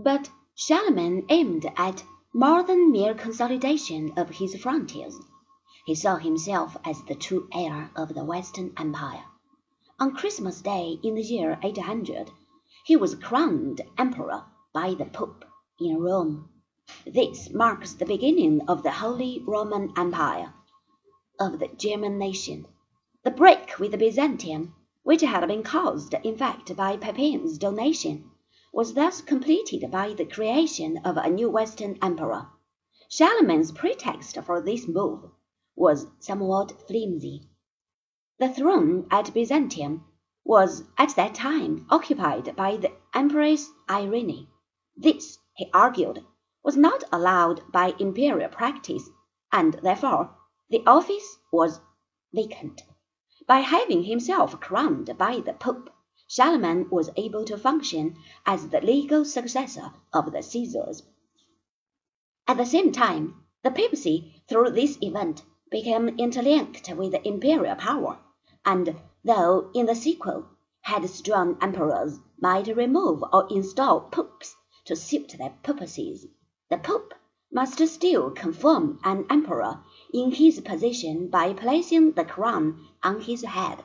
But Charlemagne aimed at more than mere consolidation of his frontiers. He saw himself as the true heir of the Western Empire. On Christmas Day in the year 800, he was crowned emperor by the Pope in Rome. This marks the beginning of the Holy Roman Empire of the German nation. The break with Byzantium, which had been caused in fact by Pepin's donation, was thus completed by the creation of a new Western emperor. Charlemagne's pretext for this move was somewhat flimsy. The throne at Byzantium was at that time occupied by the Empress Irene. This, he argued, was not allowed by imperial practice, and therefore the office was vacant. By having himself crowned by the Pope, Charlemagne was able to function as the legal successor of the Caesars. At the same time, the papacy, through this event, became interlinked with the imperial power, and though in the sequel headstrong emperors might remove or install popes to suit their purposes, the pope must still confirm an emperor in his position by placing the crown on his head.